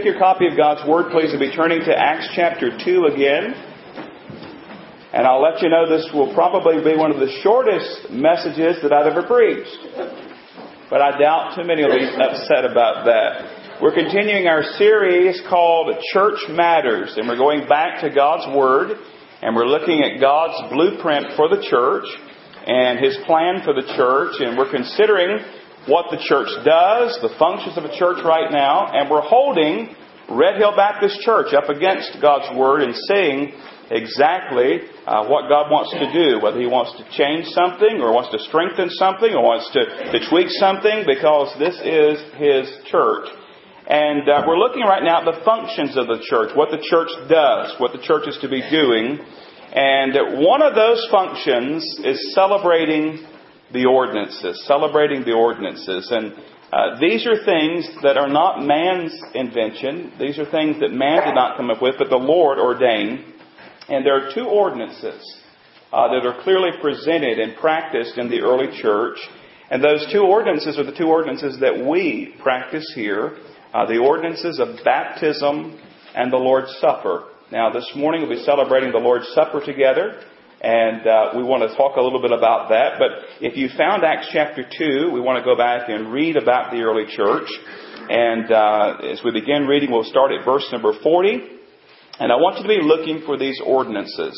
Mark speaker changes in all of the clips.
Speaker 1: Take your copy of God's Word, please, and be turning to Acts chapter 2 again. And I'll let you know this will probably be one of the shortest messages that I've ever preached. But I doubt too many will be upset about that. We're continuing our series called Church Matters, and we're going back to God's Word, and we're looking at God's blueprint for the church and His plan for the church, and we're considering what the church does, the functions of a church right now, and we're holding Red Hill Baptist Church up against God's Word and seeing exactly uh, what God wants to do, whether He wants to change something or wants to strengthen something or wants to, to tweak something, because this is His church. And uh, we're looking right now at the functions of the church, what the church does, what the church is to be doing. And one of those functions is celebrating the ordinances, celebrating the ordinances. And uh, these are things that are not man's invention. These are things that man did not come up with, but the Lord ordained. And there are two ordinances uh, that are clearly presented and practiced in the early church. And those two ordinances are the two ordinances that we practice here uh, the ordinances of baptism and the Lord's Supper. Now, this morning we'll be celebrating the Lord's Supper together. And uh, we want to talk a little bit about that. But if you found Acts chapter 2, we want to go back and read about the early church. And uh, as we begin reading, we'll start at verse number 40. And I want you to be looking for these ordinances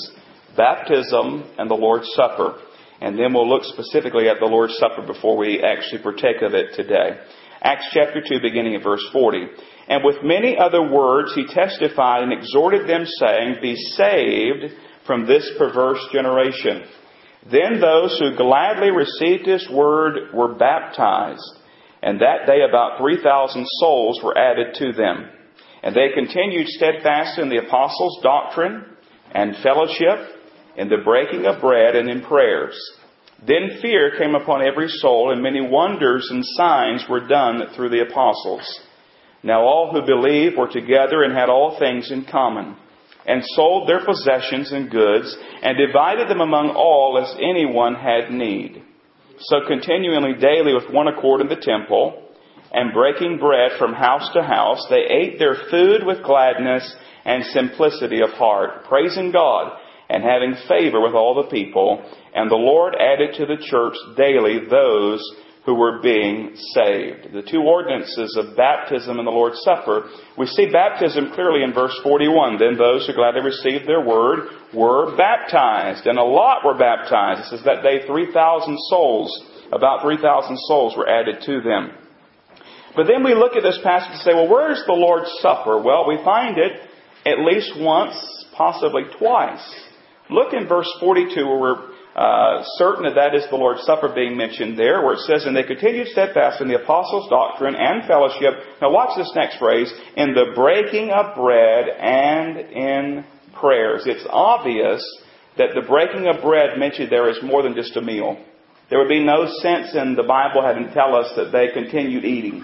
Speaker 1: baptism and the Lord's Supper. And then we'll look specifically at the Lord's Supper before we actually partake of it today. Acts chapter 2, beginning at verse 40. And with many other words he testified and exhorted them, saying, Be saved from this perverse generation. Then those who gladly received his word were baptized, and that day about 3,000 souls were added to them. And they continued steadfast in the apostles' doctrine and fellowship, in the breaking of bread and in prayers. Then fear came upon every soul, and many wonders and signs were done through the apostles. Now all who believed were together and had all things in common and sold their possessions and goods, and divided them among all as anyone had need. So continually daily with one accord in the temple, and breaking bread from house to house, they ate their food with gladness and simplicity of heart, praising God and having favor with all the people. And the Lord added to the church daily those who were being saved. The two ordinances of baptism and the Lord's Supper, we see baptism clearly in verse 41. Then those who gladly received their word were baptized, and a lot were baptized. It says that day 3,000 souls, about 3,000 souls were added to them. But then we look at this passage and say, well, where's the Lord's Supper? Well, we find it at least once, possibly twice. Look in verse 42 where we're uh, certain that that is the Lord's Supper being mentioned there, where it says, And they continued steadfast in the apostles' doctrine and fellowship. Now watch this next phrase, in the breaking of bread and in prayers. It's obvious that the breaking of bread mentioned there is more than just a meal. There would be no sense in the Bible having to tell us that they continued eating,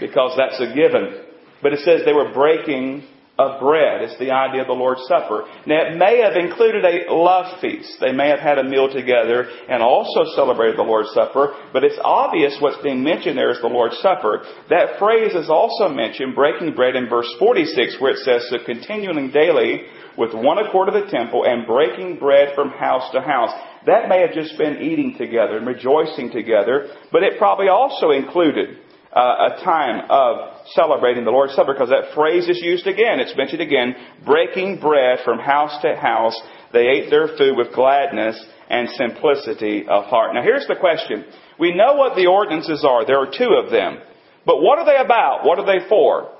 Speaker 1: because that's a given. But it says they were breaking of bread. It's the idea of the Lord's Supper. Now, it may have included a love feast. They may have had a meal together and also celebrated the Lord's Supper, but it's obvious what's being mentioned there is the Lord's Supper. That phrase is also mentioned, breaking bread, in verse 46, where it says, So continuing daily with one accord of the temple and breaking bread from house to house. That may have just been eating together and rejoicing together, but it probably also included uh, a time of celebrating the Lord's Supper because that phrase is used again. It's mentioned again. Breaking bread from house to house, they ate their food with gladness and simplicity of heart. Now here's the question. We know what the ordinances are. There are two of them. But what are they about? What are they for?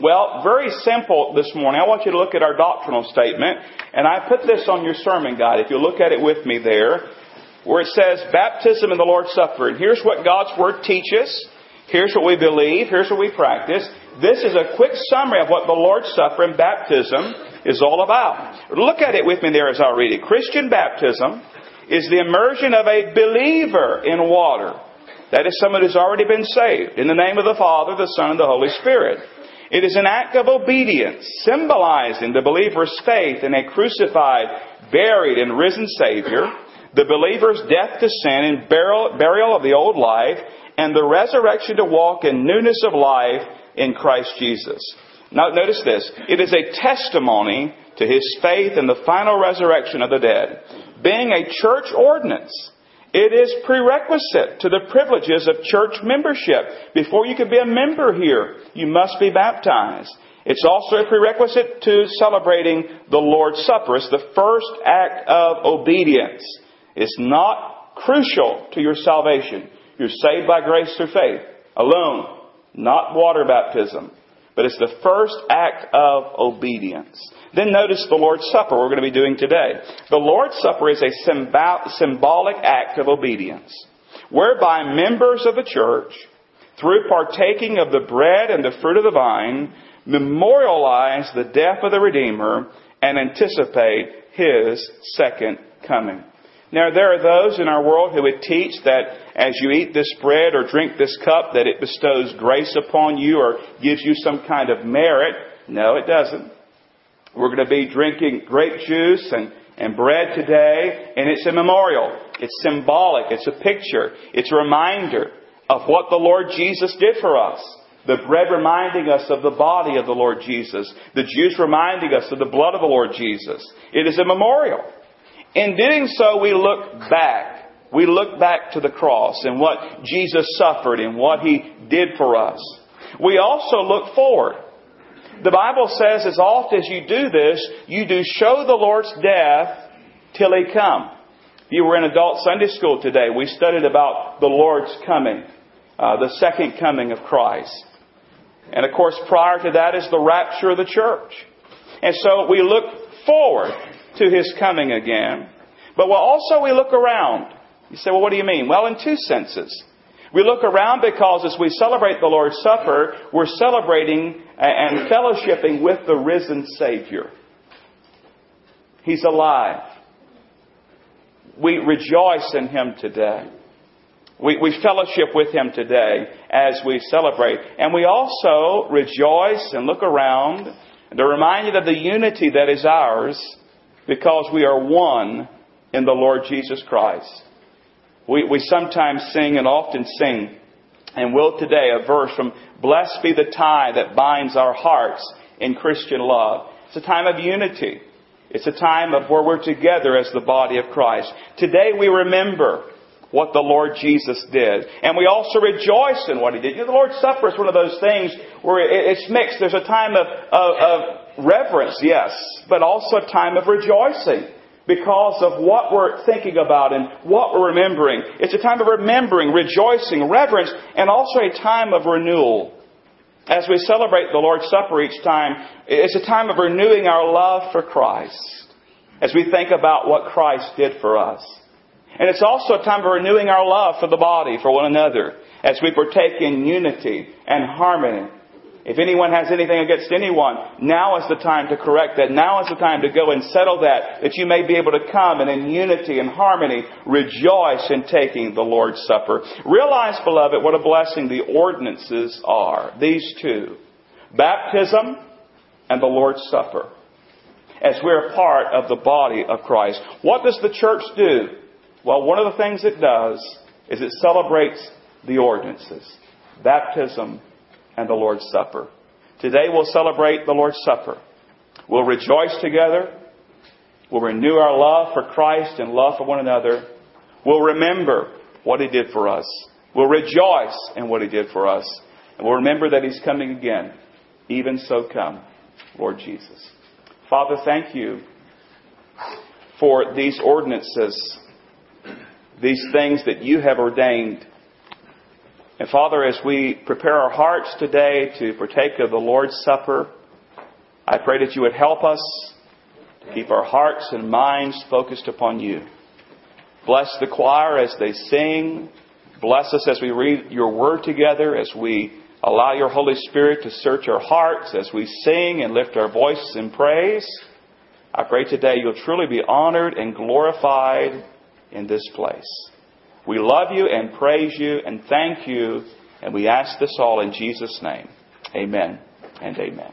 Speaker 1: Well, very simple this morning. I want you to look at our doctrinal statement, and I put this on your sermon guide. If you look at it with me there, where it says baptism and the Lord's Supper. And here's what God's Word teaches. Here's what we believe. Here's what we practice. This is a quick summary of what the Lord's Supper and baptism is all about. Look at it with me there as I read it. Christian baptism is the immersion of a believer in water. That is someone who's already been saved. In the name of the Father, the Son, and the Holy Spirit. It is an act of obedience, symbolizing the believer's faith in a crucified, buried, and risen Savior the believer's death to sin and burial of the old life, and the resurrection to walk in newness of life in Christ Jesus. Now, notice this. It is a testimony to his faith in the final resurrection of the dead. Being a church ordinance, it is prerequisite to the privileges of church membership. Before you can be a member here, you must be baptized. It's also a prerequisite to celebrating the Lord's Supper. It's the first act of obedience. It's not crucial to your salvation. You're saved by grace through faith alone, not water baptism. But it's the first act of obedience. Then notice the Lord's Supper we're going to be doing today. The Lord's Supper is a symbolic act of obedience, whereby members of the church, through partaking of the bread and the fruit of the vine, memorialize the death of the Redeemer and anticipate His second coming. Now, there are those in our world who would teach that as you eat this bread or drink this cup, that it bestows grace upon you or gives you some kind of merit. No, it doesn't. We're going to be drinking grape juice and, and bread today, and it's a memorial. It's symbolic. It's a picture. It's a reminder of what the Lord Jesus did for us. The bread reminding us of the body of the Lord Jesus. The juice reminding us of the blood of the Lord Jesus. It is a memorial. In doing so, we look back. We look back to the cross and what Jesus suffered and what He did for us. We also look forward. The Bible says as oft as you do this, you do show the Lord's death till He come. If You were in adult Sunday school today. We studied about the Lord's coming, uh, the second coming of Christ. And of course, prior to that is the rapture of the church. And so we look forward to his coming again. But well, also we look around. You say, well, what do you mean? Well, in two senses. We look around because as we celebrate the Lord's Supper, we're celebrating and fellowshipping with the risen Savior. He's alive. We rejoice in Him today. We, we fellowship with Him today as we celebrate. And we also rejoice and look around to remind you of the unity that is ours because we are one in the Lord Jesus Christ. We, we sometimes sing and often sing, and will today, a verse from Blessed be the tie that binds our hearts in Christian love. It's a time of unity. It's a time of where we're together as the body of Christ. Today we remember what the Lord Jesus did. And we also rejoice in what He did. You know, the Lord's Supper is one of those things where it's mixed. There's a time of, of, of reverence, yes, but also a time of rejoicing because of what we're thinking about and what we're remembering. It's a time of remembering, rejoicing, reverence, and also a time of renewal. As we celebrate the Lord's Supper each time, it's a time of renewing our love for Christ as we think about what Christ did for us. And it's also a time of renewing our love for the body, for one another, as we partake in unity and harmony. If anyone has anything against anyone, now is the time to correct that. Now is the time to go and settle that, that you may be able to come and in unity and harmony rejoice in taking the Lord's Supper. Realize, beloved, what a blessing the ordinances are. These two. Baptism and the Lord's Supper. As we're part of the body of Christ. What does the church do? Well, one of the things it does is it celebrates the ordinances baptism and the Lord's Supper. Today we'll celebrate the Lord's Supper. We'll rejoice together. We'll renew our love for Christ and love for one another. We'll remember what He did for us. We'll rejoice in what He did for us. And we'll remember that He's coming again. Even so come, Lord Jesus. Father, thank you for these ordinances these things that you have ordained. And Father, as we prepare our hearts today to partake of the Lord's Supper, I pray that you would help us to keep our hearts and minds focused upon you. Bless the choir as they sing. Bless us as we read your word together, as we allow your Holy Spirit to search our hearts, as we sing and lift our voices in praise. I pray today you'll truly be honored and glorified in this place. We love you and praise you and thank you, and we ask this all in Jesus' name. Amen and amen.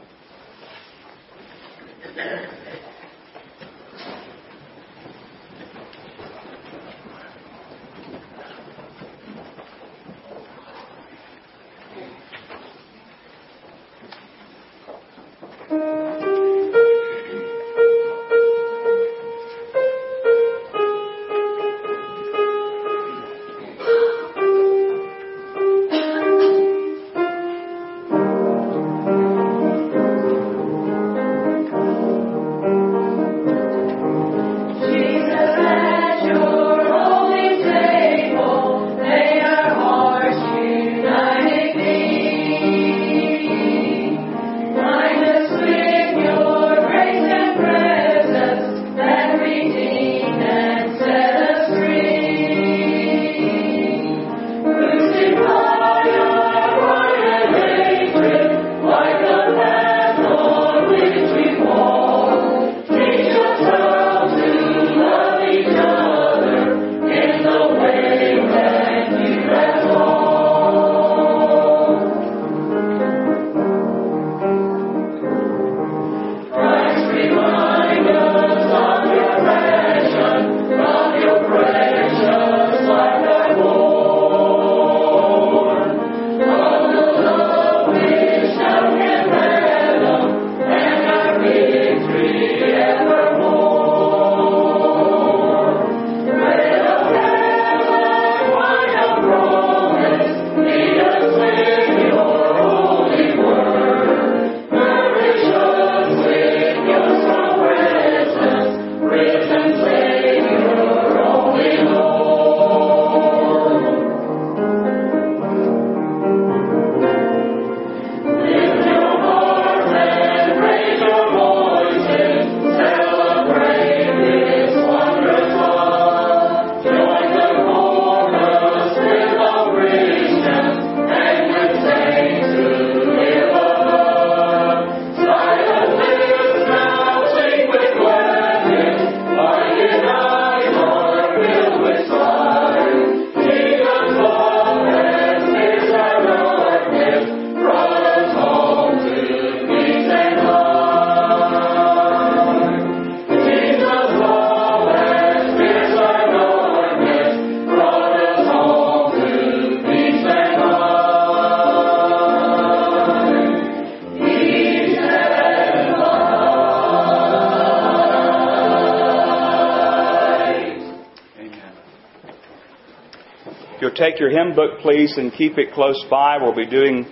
Speaker 1: Take your hymn book, please, and keep it close by. We'll be doing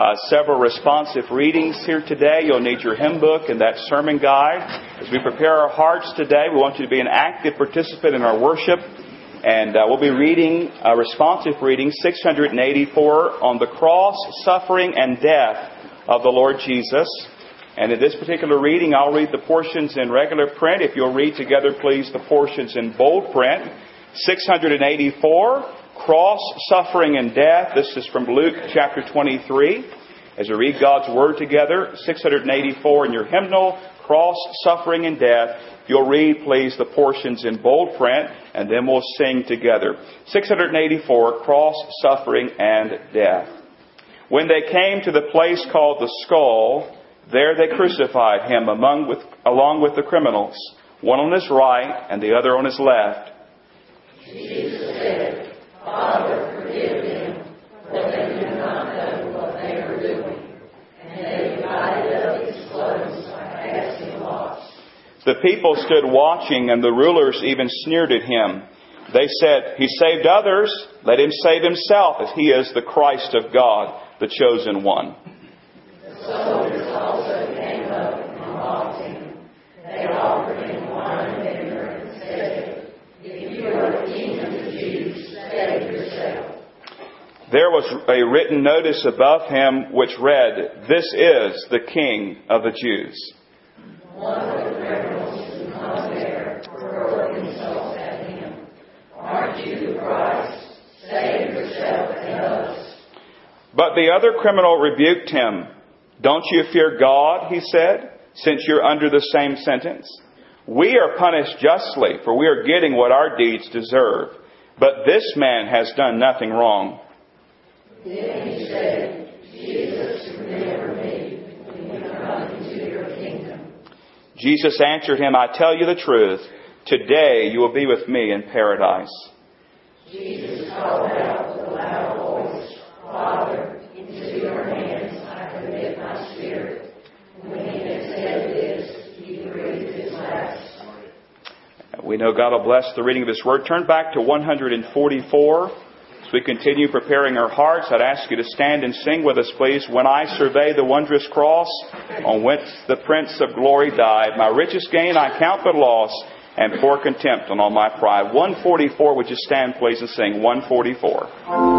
Speaker 1: uh, several responsive readings here today. You'll need your hymn book and that sermon guide. As we prepare our hearts today, we want you to be an active participant in our worship. And uh, we'll be reading a responsive reading 684 on the cross, suffering, and death of the Lord Jesus. And in this particular reading, I'll read the portions in regular print. If you'll read together, please, the portions in bold print. 684, Cross, Suffering, and Death. This is from Luke chapter 23. As we read God's Word together, 684 in your hymnal, Cross, Suffering, and Death. You'll read, please, the portions in bold print, and then we'll sing together. 684, Cross, Suffering, and Death. When they came to the place called the skull, there they crucified him among with, along with the criminals, one on his right and the other on his left.
Speaker 2: Jesus said, Father, forgive them, for they do not know what they are doing. And they divided up his clothes by casting lots.
Speaker 1: The people stood watching, and the rulers even sneered at him. They said, He saved others, let him save himself if he is the Christ of God, the chosen one.
Speaker 2: The soldiers also came up and mocked him. They offered him wine and vinegar and said, If you are the king of the Jews, save yourself.
Speaker 1: There was a written notice above him which read, This is the King of the Jews. But the other criminal rebuked him. Don't you fear God, he said, since you're under the same sentence? We are punished justly, for we are getting what our deeds deserve. But this man has done nothing wrong.
Speaker 2: Then he said, Jesus, remember me when you come into your kingdom.
Speaker 1: Jesus answered him, I tell you the truth. Today you will be with me in paradise.
Speaker 2: Jesus called out with a loud voice, Father, into your hands I commit my spirit. When he had said this, he breathed his last.
Speaker 1: We know God will bless the reading of His Word. Turn back to 144. As we continue preparing our hearts, I'd ask you to stand and sing with us, please. When I survey the wondrous cross on which the Prince of Glory died, my richest gain I count but loss, and pour contempt on all my pride. 144, would you stand, please, and sing 144.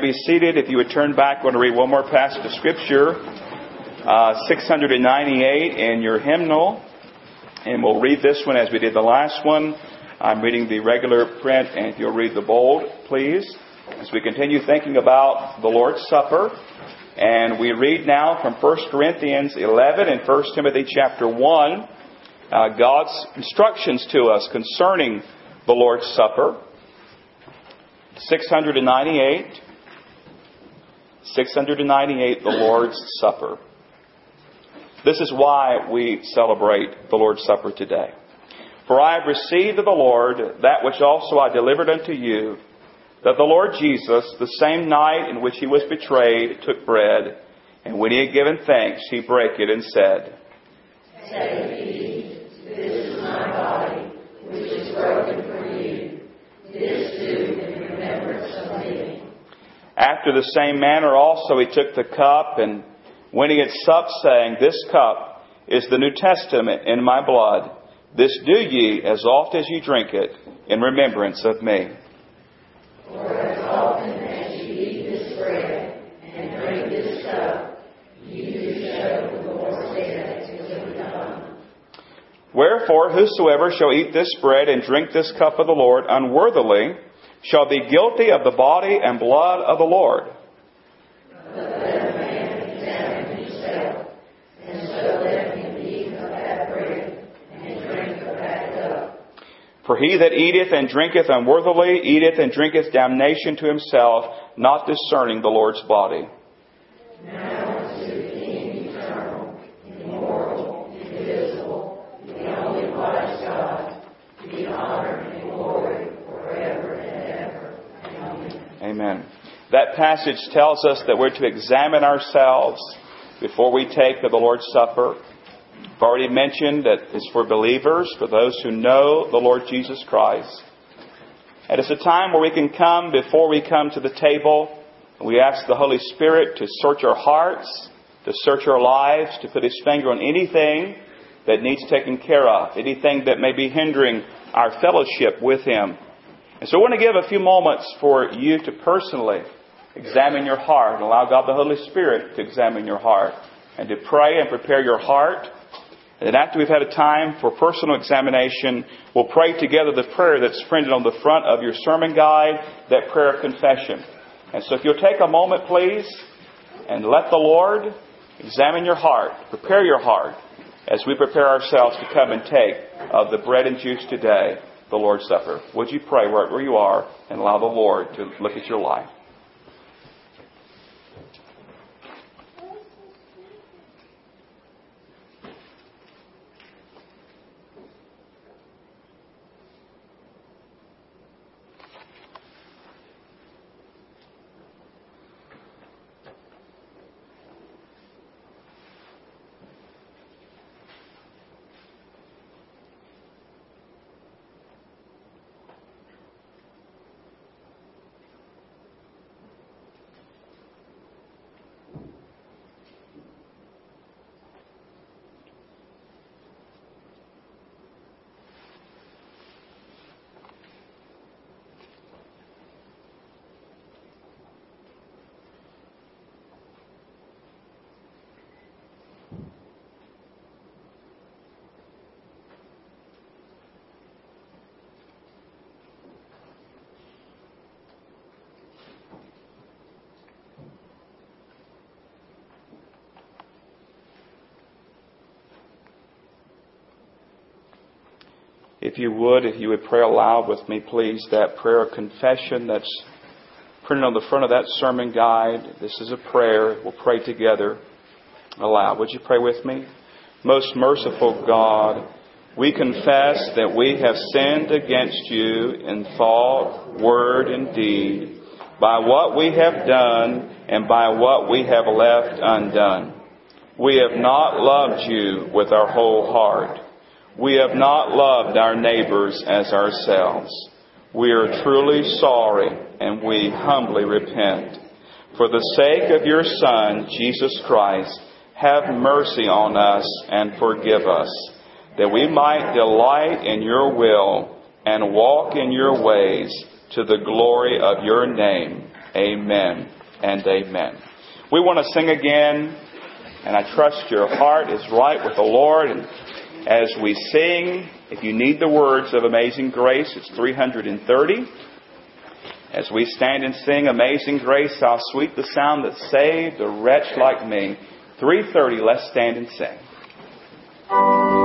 Speaker 1: Be seated. If you would turn back, I want to read one more passage of Scripture, uh, 698 in your hymnal. And we'll read this one as we did the last one. I'm reading the regular print, and if you'll read the bold, please. As we continue thinking about the Lord's Supper, and we read now from 1 Corinthians 11 and 1 Timothy chapter 1, uh, God's instructions to us concerning the Lord's Supper. 698. 698, the Lord's Supper. This is why we celebrate the Lord's Supper today. For I have received of the Lord that which also I delivered unto you, that the Lord Jesus, the same night in which he was betrayed, took bread, and when he had given thanks, he brake it and said,
Speaker 2: Take, eat, this is my body, which is broken for you. This do in remembrance of me.
Speaker 1: After the same manner also he took the cup, and when he had supped, saying, This cup is the New Testament in my blood. This do ye as oft as ye drink it in remembrance of me.
Speaker 2: For as often as you eat this bread and drink this cup, you do show the Lord's death till he come.
Speaker 1: Wherefore, whosoever shall eat this bread and drink this cup of the Lord unworthily shall be guilty of the body and blood of the Lord. For he that eateth and drinketh unworthily eateth and drinketh damnation to himself, not discerning the Lord's body.
Speaker 2: Now to the King eternal, immortal, invisible, the only wise God, be honor and glory forever and ever. Amen.
Speaker 1: That passage tells us that we're to examine ourselves before we take the Lord's Supper. I've already mentioned that it's for believers, for those who know the Lord Jesus Christ. And it's a time where we can come before we come to the table and we ask the Holy Spirit to search our hearts, to search our lives, to put His finger on anything that needs taken care of, anything that may be hindering our fellowship with Him. And so I want to give a few moments for you to personally examine your heart and allow God the Holy Spirit to examine your heart and to pray and prepare your heart. And then after we've had a time for personal examination, we'll pray together the prayer that's printed on the front of your sermon guide, that prayer of confession. And so if you'll take a moment, please, and let the Lord examine your heart, prepare your heart as we prepare ourselves to come and take of the bread and juice today, the Lord's Supper. Would you pray right where you are and allow the Lord to look at your life? If you would, if you would pray aloud with me, please, that prayer of confession that's printed on the front of that sermon guide. This is a prayer. We'll pray together aloud. Would you pray with me? Most merciful God, we confess that we have sinned against you in thought, word, and deed, by what we have done and by what we have left undone. We have not loved you with our whole heart. We have not loved our neighbors as ourselves. We are truly sorry and we humbly repent. For the sake of your Son, Jesus Christ, have mercy on us and forgive us, that we might delight in your will and walk in your ways to the glory of your name. Amen and amen. We want to sing again, and I trust your heart is right with the Lord. And as we sing. If you need the words of Amazing Grace, it's 330. As we stand and sing Amazing Grace, how sweet the sound that saved a wretch like me. 330, let's stand and sing.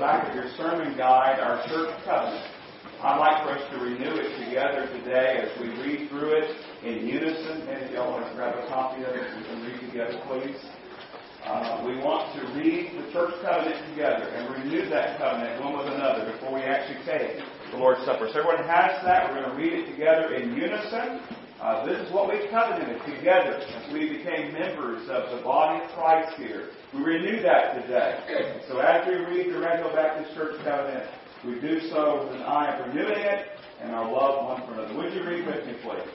Speaker 2: back of your sermon guide, our church covenant. I'd
Speaker 1: like for us to renew it together today as we read through it in unison. Maybe y'all want to grab a copy of it we can read together, please. Uh, we want to read the church covenant together and renew that covenant one with another before we actually take the Lord's Supper. So everyone has that. We're going to read it together in unison. Uh, this is what we covenanted together as we became members of the body of Christ here. We renew that today. So as we read the Regular Baptist Church covenant, we do so with an eye of renewing it and our love one for another. Would you read with me, please?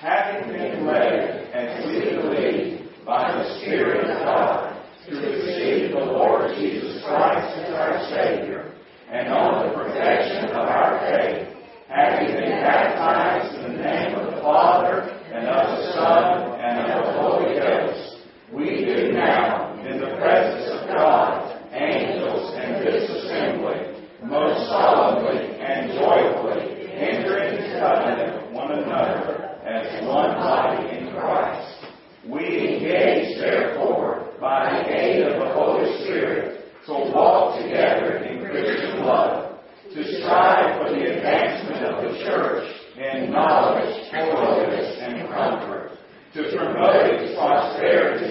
Speaker 1: Having been led and legally by the Spirit of God to receive the Lord Jesus Christ as our Savior, and on the protection of our faith, having been baptized in the name of the Father, and of the Son, and of the Holy Ghost, we do now, in the presence of God, angels, and this assembly, most solemnly and joyfully enter into covenant with one another as one body in Christ. We engage, therefore, by the aid of the Holy Spirit, to walk together in Christian love, to strive for the advancement of the church in knowledge, holiness, and comfort, to promote its prosperity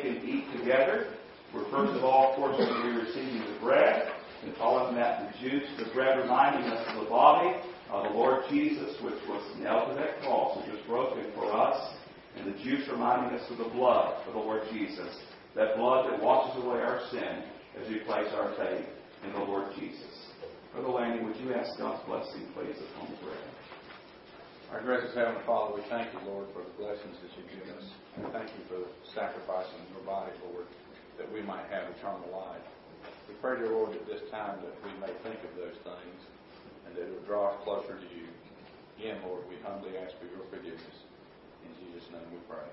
Speaker 1: take and eat together. We're first of all, of course, going to be receiving the bread, and following that, the juice, the bread reminding us of the body of the Lord Jesus, which was nailed to that cross, which was broken for us, and the juice reminding us of the blood of the Lord Jesus, that blood that washes away our sin as we place our faith in the Lord Jesus. Brother Lanny, would you ask God's blessing, please, upon the bread?
Speaker 3: Our gracious Heavenly Father, we thank you, Lord, for the blessings that you've given us. And thank you for sacrificing your body, Lord, that we might have eternal life. We pray, dear Lord, at this time that we may think of those things and that it would draw us closer to you. Again, Lord, we humbly ask for your forgiveness. In Jesus' name we pray.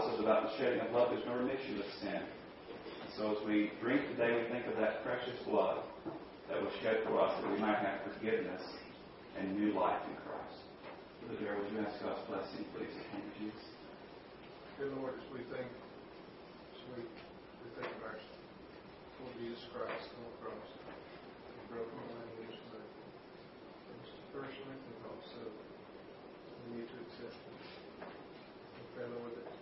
Speaker 1: Bible says about the shedding of blood, there's no remission of sin. So as we drink today, we think of that precious blood that was shed for us that we might have forgiveness and new life in Christ. Brother Darrell, would you ask God's blessing, please, upon Jesus?
Speaker 4: Dear Lord, as we think, as we, we think of our Lord Jesus Christ on the cross, the broken language, but personally and also we need to accept it. We pray, Lord, that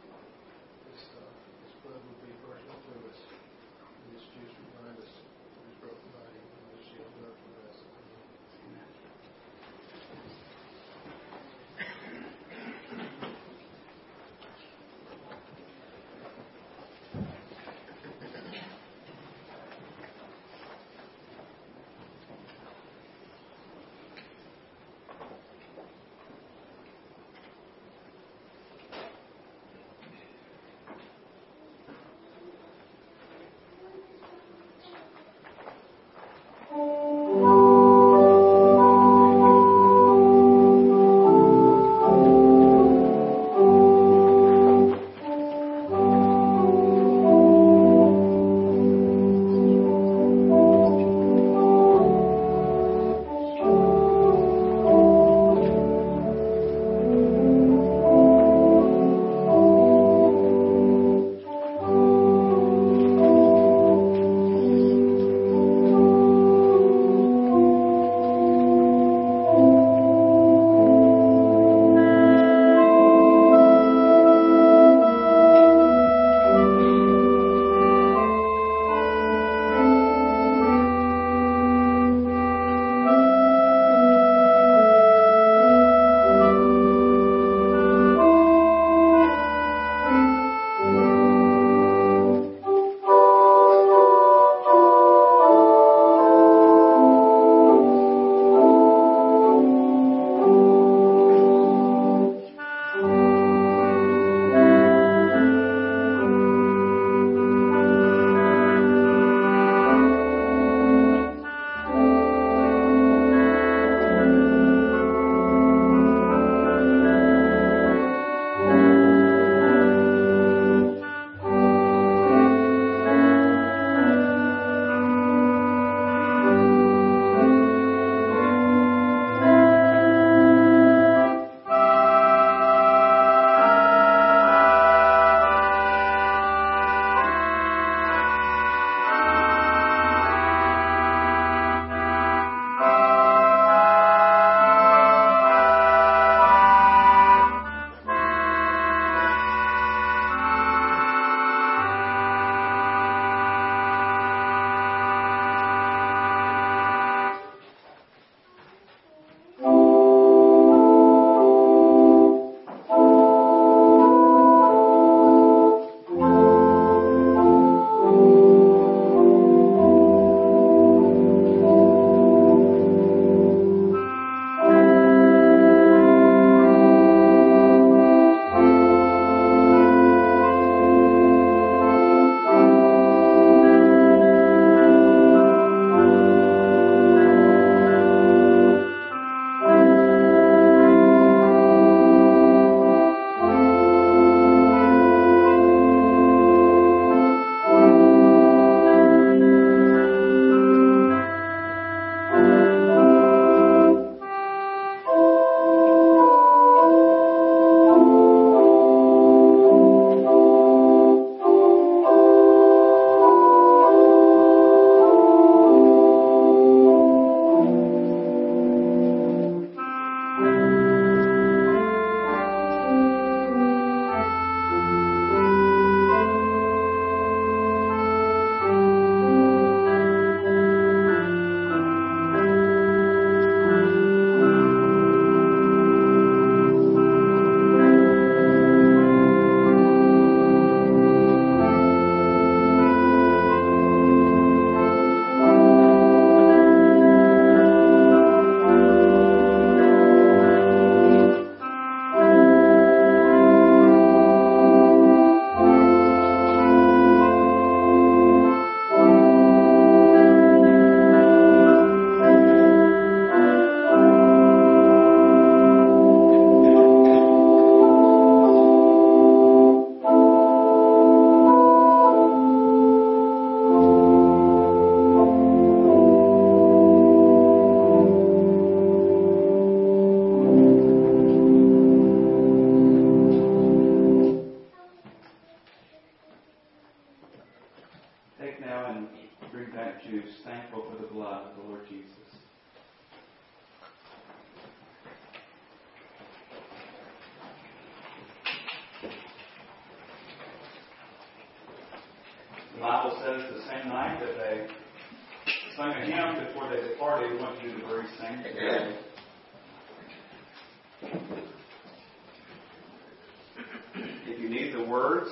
Speaker 1: If you need the words,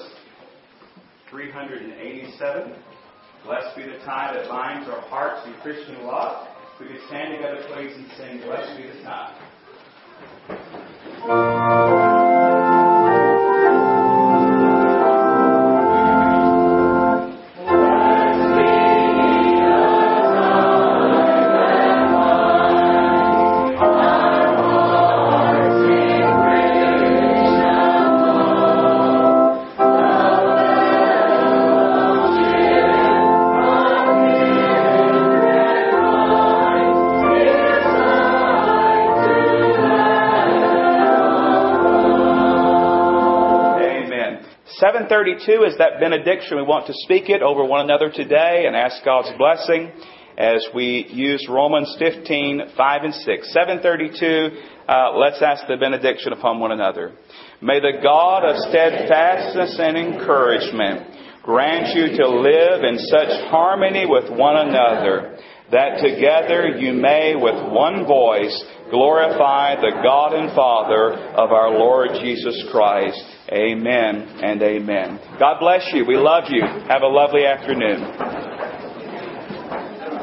Speaker 1: 387. Blessed be the tie that binds our hearts in Christian love. We could stand together, please, and sing, Blessed be the tie. 732 is that benediction. We want to speak it over one another today and ask God's blessing as we use Romans 15, 5 and 6. 732, uh, let's ask the benediction upon one another. May the God of steadfastness and encouragement grant you to live in such harmony with one another that together you may with one voice glorify the God and Father of our Lord Jesus Christ. Amen and amen. God bless you. We love you. Have a lovely afternoon.